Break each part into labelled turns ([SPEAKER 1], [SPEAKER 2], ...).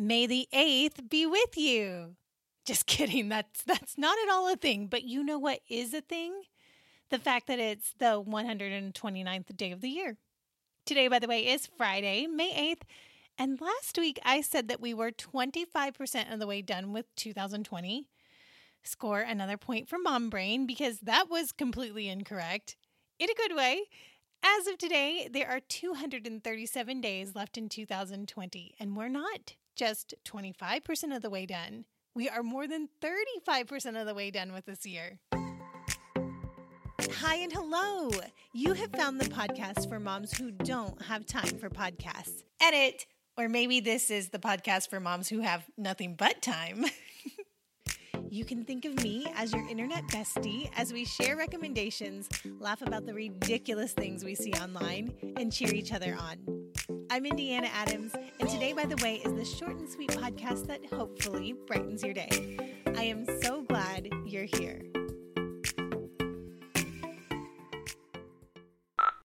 [SPEAKER 1] May the 8th be with you. Just kidding. That's that's not at all a thing, but you know what is a thing? The fact that it's the 129th day of the year. Today, by the way, is Friday, May 8th. And last week I said that we were 25% of the way done with 2020. Score another point for mom brain because that was completely incorrect. In a good way. As of today, there are 237 days left in 2020, and we're not just 25% of the way done. We are more than 35% of the way done with this year. Hi and hello. You have found the podcast for moms who don't have time for podcasts. Edit. Or maybe this is the podcast for moms who have nothing but time. You can think of me as your internet bestie as we share recommendations, laugh about the ridiculous things we see online, and cheer each other on. I'm Indiana Adams, and today, by the way, is the short and sweet podcast that hopefully brightens your day. I am so glad you're here.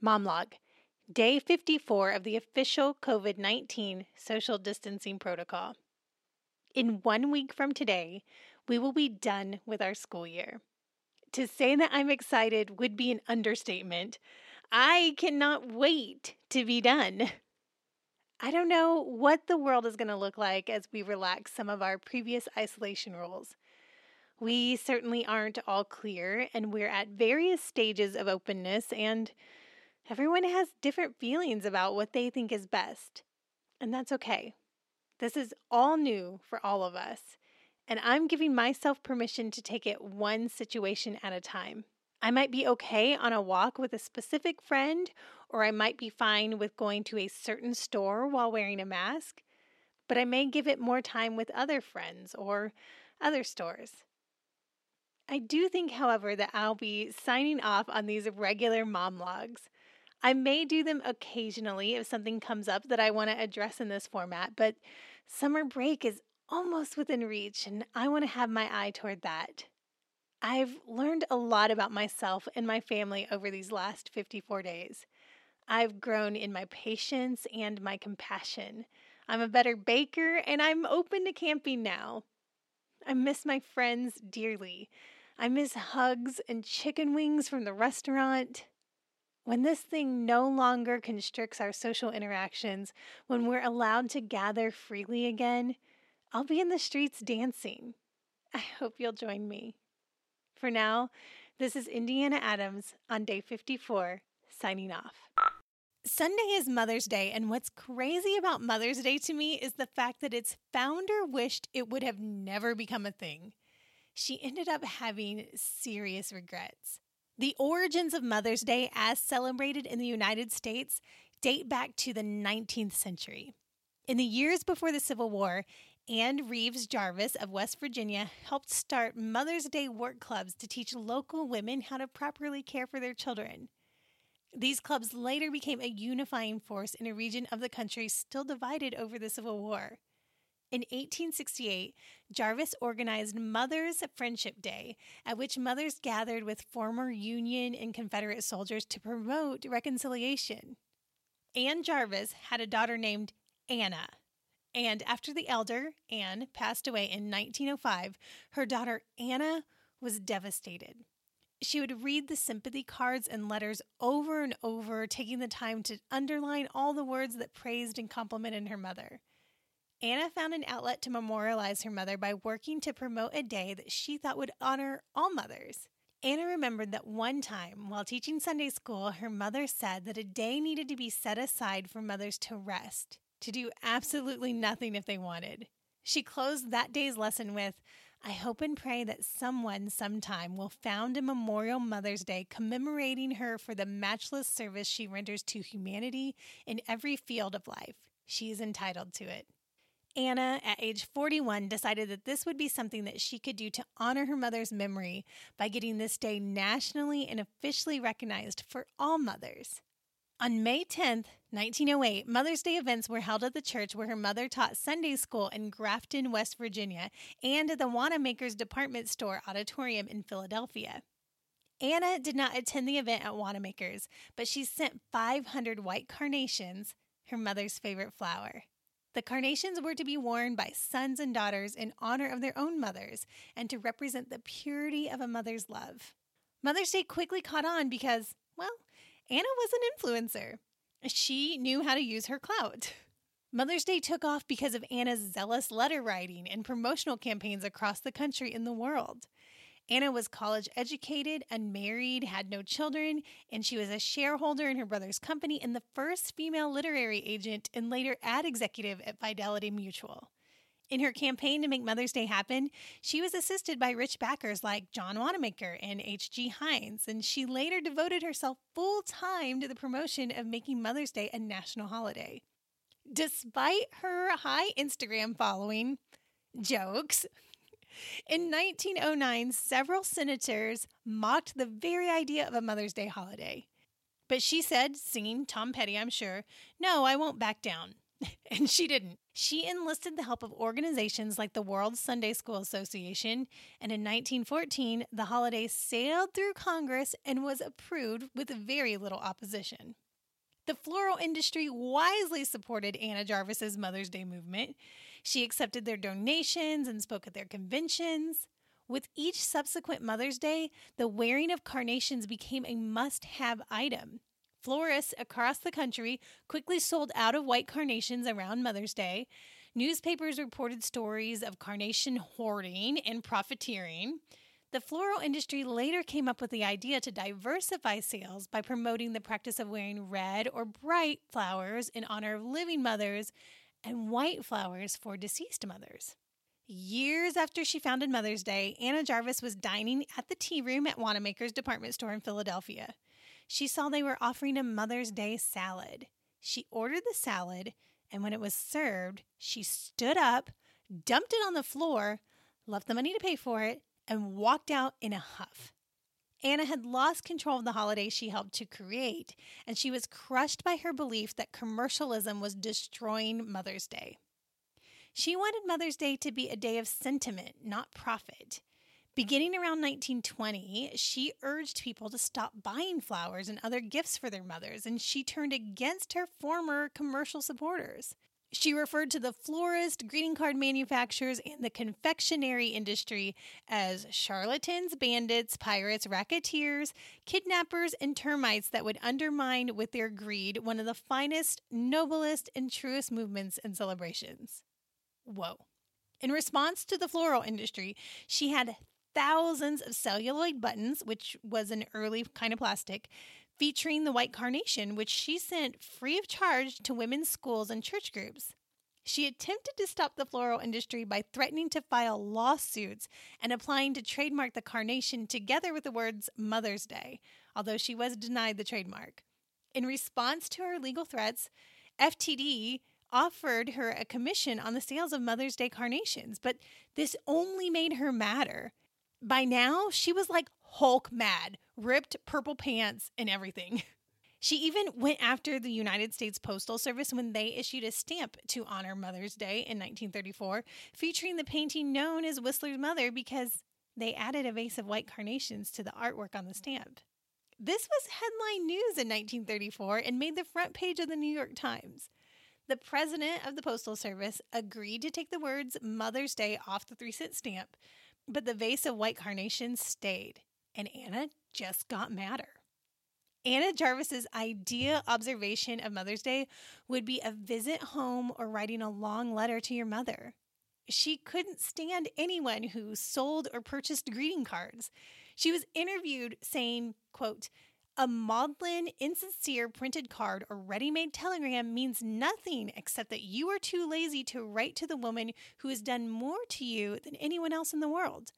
[SPEAKER 1] Mom Log, day 54 of the official COVID 19 social distancing protocol. In one week from today, we will be done with our school year. To say that I'm excited would be an understatement. I cannot wait to be done. I don't know what the world is going to look like as we relax some of our previous isolation rules. We certainly aren't all clear, and we're at various stages of openness, and everyone has different feelings about what they think is best. And that's okay. This is all new for all of us, and I'm giving myself permission to take it one situation at a time. I might be okay on a walk with a specific friend, or I might be fine with going to a certain store while wearing a mask, but I may give it more time with other friends or other stores. I do think, however, that I'll be signing off on these regular mom logs. I may do them occasionally if something comes up that I want to address in this format, but summer break is almost within reach, and I want to have my eye toward that. I've learned a lot about myself and my family over these last 54 days. I've grown in my patience and my compassion. I'm a better baker, and I'm open to camping now. I miss my friends dearly. I miss hugs and chicken wings from the restaurant. When this thing no longer constricts our social interactions, when we're allowed to gather freely again, I'll be in the streets dancing. I hope you'll join me. For now, this is Indiana Adams on day 54, signing off. Sunday is Mother's Day, and what's crazy about Mother's Day to me is the fact that its founder wished it would have never become a thing. She ended up having serious regrets. The origins of Mother's Day, as celebrated in the United States, date back to the 19th century. In the years before the Civil War, Anne Reeves Jarvis of West Virginia helped start Mother's Day work clubs to teach local women how to properly care for their children. These clubs later became a unifying force in a region of the country still divided over the Civil War. In 1868, Jarvis organized Mother's Friendship Day, at which mothers gathered with former Union and Confederate soldiers to promote reconciliation. Anne Jarvis had a daughter named Anna. And after the elder, Anne, passed away in 1905, her daughter Anna was devastated. She would read the sympathy cards and letters over and over, taking the time to underline all the words that praised and complimented her mother. Anna found an outlet to memorialize her mother by working to promote a day that she thought would honor all mothers. Anna remembered that one time, while teaching Sunday school, her mother said that a day needed to be set aside for mothers to rest to do absolutely nothing if they wanted. She closed that day's lesson with, I hope and pray that someone sometime will found a Memorial Mother's Day commemorating her for the matchless service she renders to humanity in every field of life. She is entitled to it. Anna, at age 41, decided that this would be something that she could do to honor her mother's memory by getting this day nationally and officially recognized for all mothers. On May 10th, 1908, Mother's Day events were held at the church where her mother taught Sunday school in Grafton, West Virginia, and at the Wanamaker's department store auditorium in Philadelphia. Anna did not attend the event at Wanamaker's, but she sent 500 white carnations, her mother's favorite flower. The carnations were to be worn by sons and daughters in honor of their own mothers and to represent the purity of a mother's love. Mother's Day quickly caught on because, well, Anna was an influencer. She knew how to use her clout. Mother's Day took off because of Anna's zealous letter writing and promotional campaigns across the country and the world. Anna was college educated, unmarried, had no children, and she was a shareholder in her brother's company and the first female literary agent and later ad executive at Fidelity Mutual. In her campaign to make Mother's Day happen, she was assisted by rich backers like John Wanamaker and H.J. Heinz, and she later devoted herself full time to the promotion of making Mother's Day a national holiday. Despite her high Instagram following, jokes, in 1909, several senators mocked the very idea of a Mother's Day holiday. But she said, singing Tom Petty, I'm sure, no, I won't back down. and she didn't. She enlisted the help of organizations like the World Sunday School Association, and in 1914, the holiday sailed through Congress and was approved with very little opposition. The floral industry wisely supported Anna Jarvis's Mother's Day movement. She accepted their donations and spoke at their conventions. With each subsequent Mother's Day, the wearing of carnations became a must have item. Florists across the country quickly sold out of white carnations around Mother's Day. Newspapers reported stories of carnation hoarding and profiteering. The floral industry later came up with the idea to diversify sales by promoting the practice of wearing red or bright flowers in honor of living mothers and white flowers for deceased mothers. Years after she founded Mother's Day, Anna Jarvis was dining at the tea room at Wanamaker's department store in Philadelphia. She saw they were offering a Mother's Day salad. She ordered the salad, and when it was served, she stood up, dumped it on the floor, left the money to pay for it, and walked out in a huff. Anna had lost control of the holiday she helped to create, and she was crushed by her belief that commercialism was destroying Mother's Day. She wanted Mother's Day to be a day of sentiment, not profit. Beginning around 1920, she urged people to stop buying flowers and other gifts for their mothers, and she turned against her former commercial supporters. She referred to the florist, greeting card manufacturers, and the confectionery industry as charlatans, bandits, pirates, racketeers, kidnappers, and termites that would undermine with their greed one of the finest, noblest, and truest movements and celebrations. Whoa. In response to the floral industry, she had thousands of celluloid buttons, which was an early kind of plastic, featuring the white carnation, which she sent free of charge to women's schools and church groups. She attempted to stop the floral industry by threatening to file lawsuits and applying to trademark the carnation together with the words Mother's Day, although she was denied the trademark. In response to her legal threats, FTD offered her a commission on the sales of Mother's Day carnations, but this only made her madder. By now, she was like Hulk mad, ripped purple pants and everything. She even went after the United States Postal Service when they issued a stamp to honor Mother's Day in 1934, featuring the painting known as Whistler's Mother because they added a vase of white carnations to the artwork on the stamp. This was headline news in 1934 and made the front page of the New York Times. The president of the Postal Service agreed to take the words Mother's Day off the three cent stamp, but the vase of white carnations stayed and Anna just got madder. Anna Jarvis's ideal observation of Mother's Day would be a visit home or writing a long letter to your mother. She couldn't stand anyone who sold or purchased greeting cards. She was interviewed saying, quote, a maudlin, insincere printed card or ready made telegram means nothing except that you are too lazy to write to the woman who has done more to you than anyone else in the world.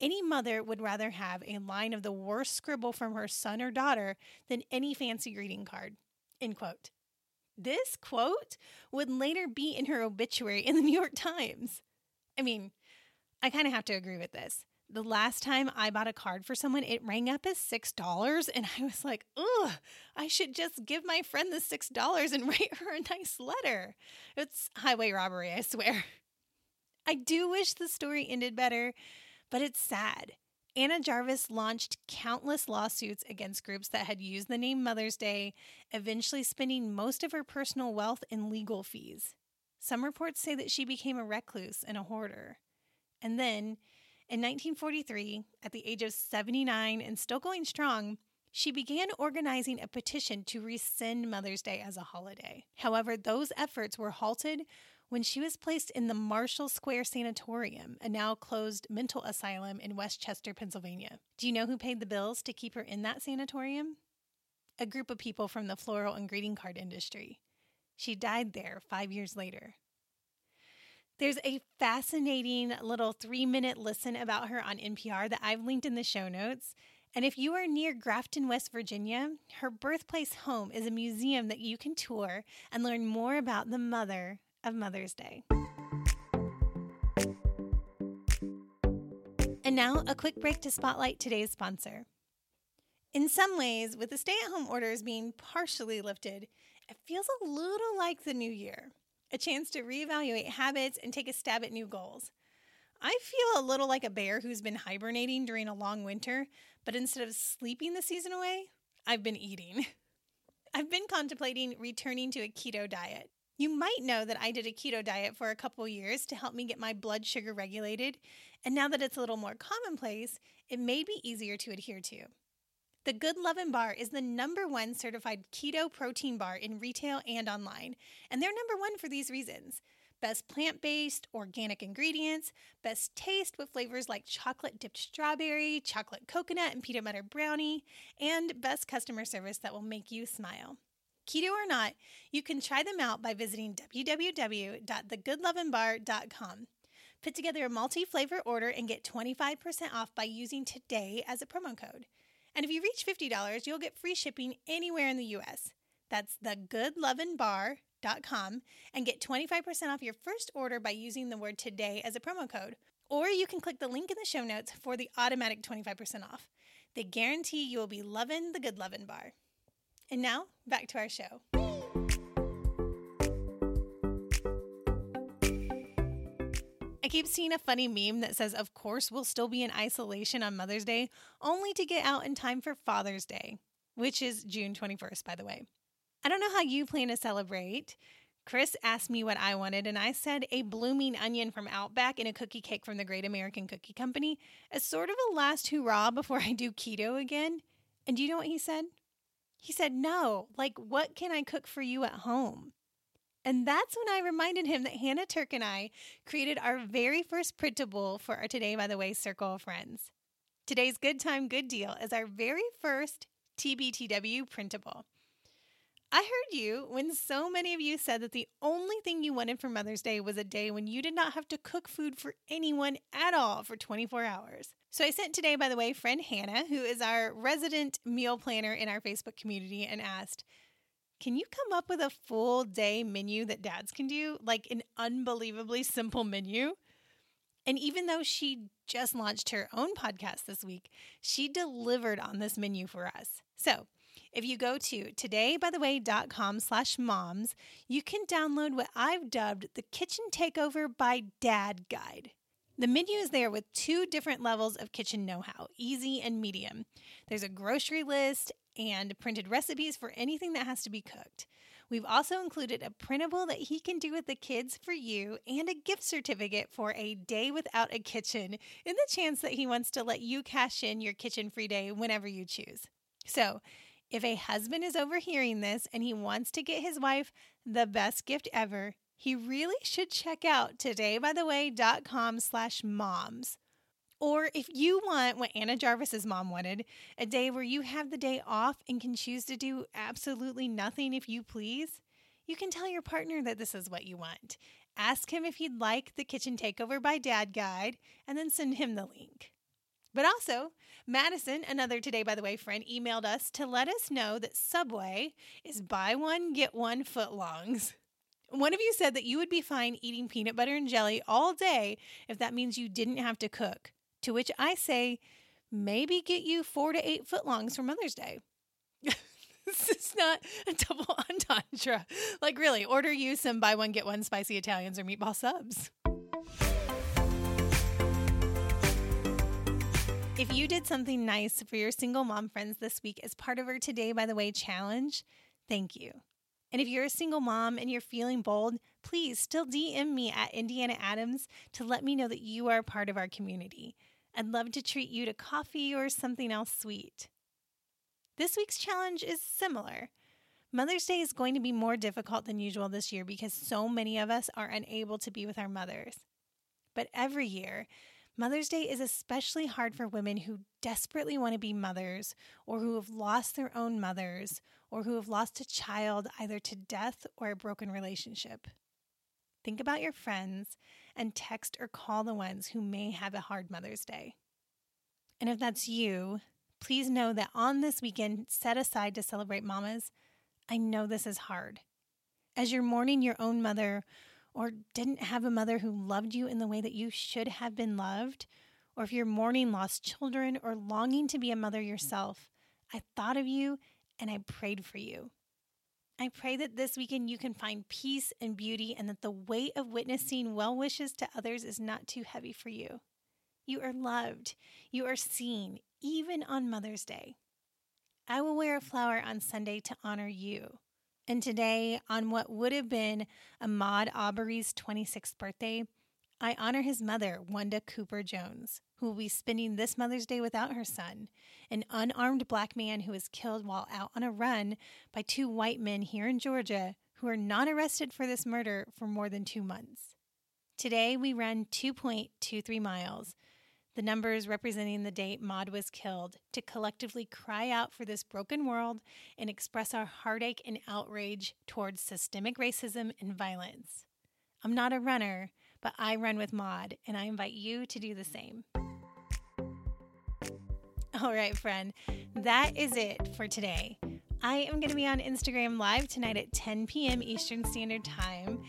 [SPEAKER 1] Any mother would rather have a line of the worst scribble from her son or daughter than any fancy greeting card. End quote. This quote would later be in her obituary in the New York Times. I mean, I kind of have to agree with this. The last time I bought a card for someone, it rang up as $6, and I was like, ugh, I should just give my friend the $6 and write her a nice letter. It's highway robbery, I swear. I do wish the story ended better, but it's sad. Anna Jarvis launched countless lawsuits against groups that had used the name Mother's Day, eventually spending most of her personal wealth in legal fees. Some reports say that she became a recluse and a hoarder. And then, in 1943, at the age of 79 and still going strong, she began organizing a petition to rescind Mother's Day as a holiday. However, those efforts were halted when she was placed in the Marshall Square Sanatorium, a now closed mental asylum in West Chester, Pennsylvania. Do you know who paid the bills to keep her in that sanatorium? A group of people from the floral and greeting card industry. She died there five years later. There's a fascinating little three minute listen about her on NPR that I've linked in the show notes. And if you are near Grafton, West Virginia, her birthplace home is a museum that you can tour and learn more about the mother of Mother's Day. And now, a quick break to spotlight today's sponsor. In some ways, with the stay at home orders being partially lifted, it feels a little like the new year a chance to reevaluate habits and take a stab at new goals. I feel a little like a bear who's been hibernating during a long winter, but instead of sleeping the season away, I've been eating. I've been contemplating returning to a keto diet. You might know that I did a keto diet for a couple years to help me get my blood sugar regulated, and now that it's a little more commonplace, it may be easier to adhere to. The Good Lovin' Bar is the number one certified keto protein bar in retail and online, and they're number one for these reasons. Best plant based, organic ingredients, best taste with flavors like chocolate dipped strawberry, chocolate coconut, and peanut butter brownie, and best customer service that will make you smile. Keto or not, you can try them out by visiting www.thegoodlovinbar.com. Put together a multi flavor order and get 25% off by using today as a promo code. And if you reach $50, you'll get free shipping anywhere in the US. That's thegoodlovinbar.com and get 25% off your first order by using the word today as a promo code. Or you can click the link in the show notes for the automatic 25% off. They guarantee you will be loving the Good Lovin' Bar. And now, back to our show. Keep seeing a funny meme that says, Of course, we'll still be in isolation on Mother's Day, only to get out in time for Father's Day, which is June 21st, by the way. I don't know how you plan to celebrate. Chris asked me what I wanted, and I said a blooming onion from Outback and a cookie cake from the Great American Cookie Company as sort of a last hurrah before I do keto again. And do you know what he said? He said, No, like, what can I cook for you at home? And that's when I reminded him that Hannah Turk and I created our very first printable for our Today, by the way, Circle of Friends. Today's Good Time, Good Deal is our very first TBTW printable. I heard you when so many of you said that the only thing you wanted for Mother's Day was a day when you did not have to cook food for anyone at all for 24 hours. So I sent today, by the way, friend Hannah, who is our resident meal planner in our Facebook community, and asked, Can you come up with a full day menu that dads can do? Like an unbelievably simple menu? And even though she just launched her own podcast this week, she delivered on this menu for us. So if you go to todaybytheway.com slash moms, you can download what I've dubbed the Kitchen Takeover by Dad Guide. The menu is there with two different levels of kitchen know how easy and medium. There's a grocery list and printed recipes for anything that has to be cooked. We've also included a printable that he can do with the kids for you and a gift certificate for a day without a kitchen in the chance that he wants to let you cash in your kitchen free day whenever you choose. So, if a husband is overhearing this and he wants to get his wife the best gift ever, he really should check out todaybytheway.com slash moms. Or if you want what Anna Jarvis's mom wanted, a day where you have the day off and can choose to do absolutely nothing if you please, you can tell your partner that this is what you want. Ask him if he'd like the Kitchen Takeover by Dad guide, and then send him the link. But also, Madison, another Today by the Way friend, emailed us to let us know that Subway is buy one, get one footlongs. One of you said that you would be fine eating peanut butter and jelly all day if that means you didn't have to cook. To which I say, maybe get you four to eight footlongs for Mother's Day. this is not a double entendre. Like, really, order you some buy one, get one spicy Italians or meatball subs. If you did something nice for your single mom friends this week as part of our Today by the Way challenge, thank you. And if you're a single mom and you're feeling bold, please still DM me at Indiana Adams to let me know that you are part of our community. I'd love to treat you to coffee or something else sweet. This week's challenge is similar. Mother's Day is going to be more difficult than usual this year because so many of us are unable to be with our mothers. But every year, Mother's Day is especially hard for women who desperately want to be mothers or who have lost their own mothers or who have lost a child either to death or a broken relationship. Think about your friends and text or call the ones who may have a hard Mother's Day. And if that's you, please know that on this weekend set aside to celebrate mamas, I know this is hard. As you're mourning your own mother or didn't have a mother who loved you in the way that you should have been loved, or if you're mourning lost children or longing to be a mother yourself, I thought of you and I prayed for you. I pray that this weekend you can find peace and beauty and that the weight of witnessing well wishes to others is not too heavy for you. You are loved. You are seen, even on Mother's Day. I will wear a flower on Sunday to honor you. And today, on what would have been Ahmaud Arbery's 26th birthday, I honor his mother, Wanda Cooper Jones, who will be spending this Mother's Day without her son, an unarmed black man who was killed while out on a run by two white men here in Georgia who are not arrested for this murder for more than two months. Today, we run 2.23 miles the numbers representing the date Maud was killed, to collectively cry out for this broken world and express our heartache and outrage towards systemic racism and violence. I'm not a runner, but I run with Maud, and I invite you to do the same. All right, friend, that is it for today. I am going to be on Instagram Live tonight at 10 p.m. Eastern Standard Time,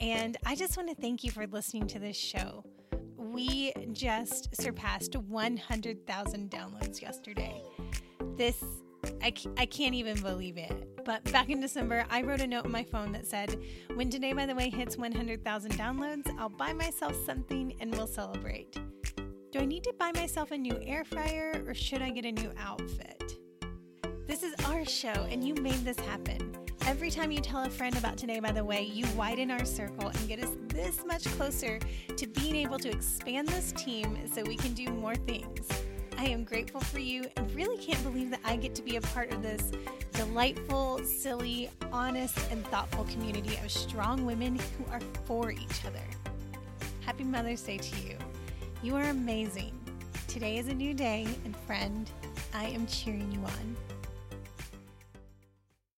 [SPEAKER 1] and I just want to thank you for listening to this show we just surpassed 100,000 downloads yesterday. This, I, I can't even believe it. But back in December, I wrote a note on my phone that said, When Today, by the way, hits 100,000 downloads, I'll buy myself something and we'll celebrate. Do I need to buy myself a new air fryer or should I get a new outfit? This is our show, and you made this happen. Every time you tell a friend about today, by the way, you widen our circle and get us this much closer to being able to expand this team so we can do more things. I am grateful for you and really can't believe that I get to be a part of this delightful, silly, honest, and thoughtful community of strong women who are for each other. Happy Mother's Day to you. You are amazing. Today is a new day, and friend, I am cheering you on.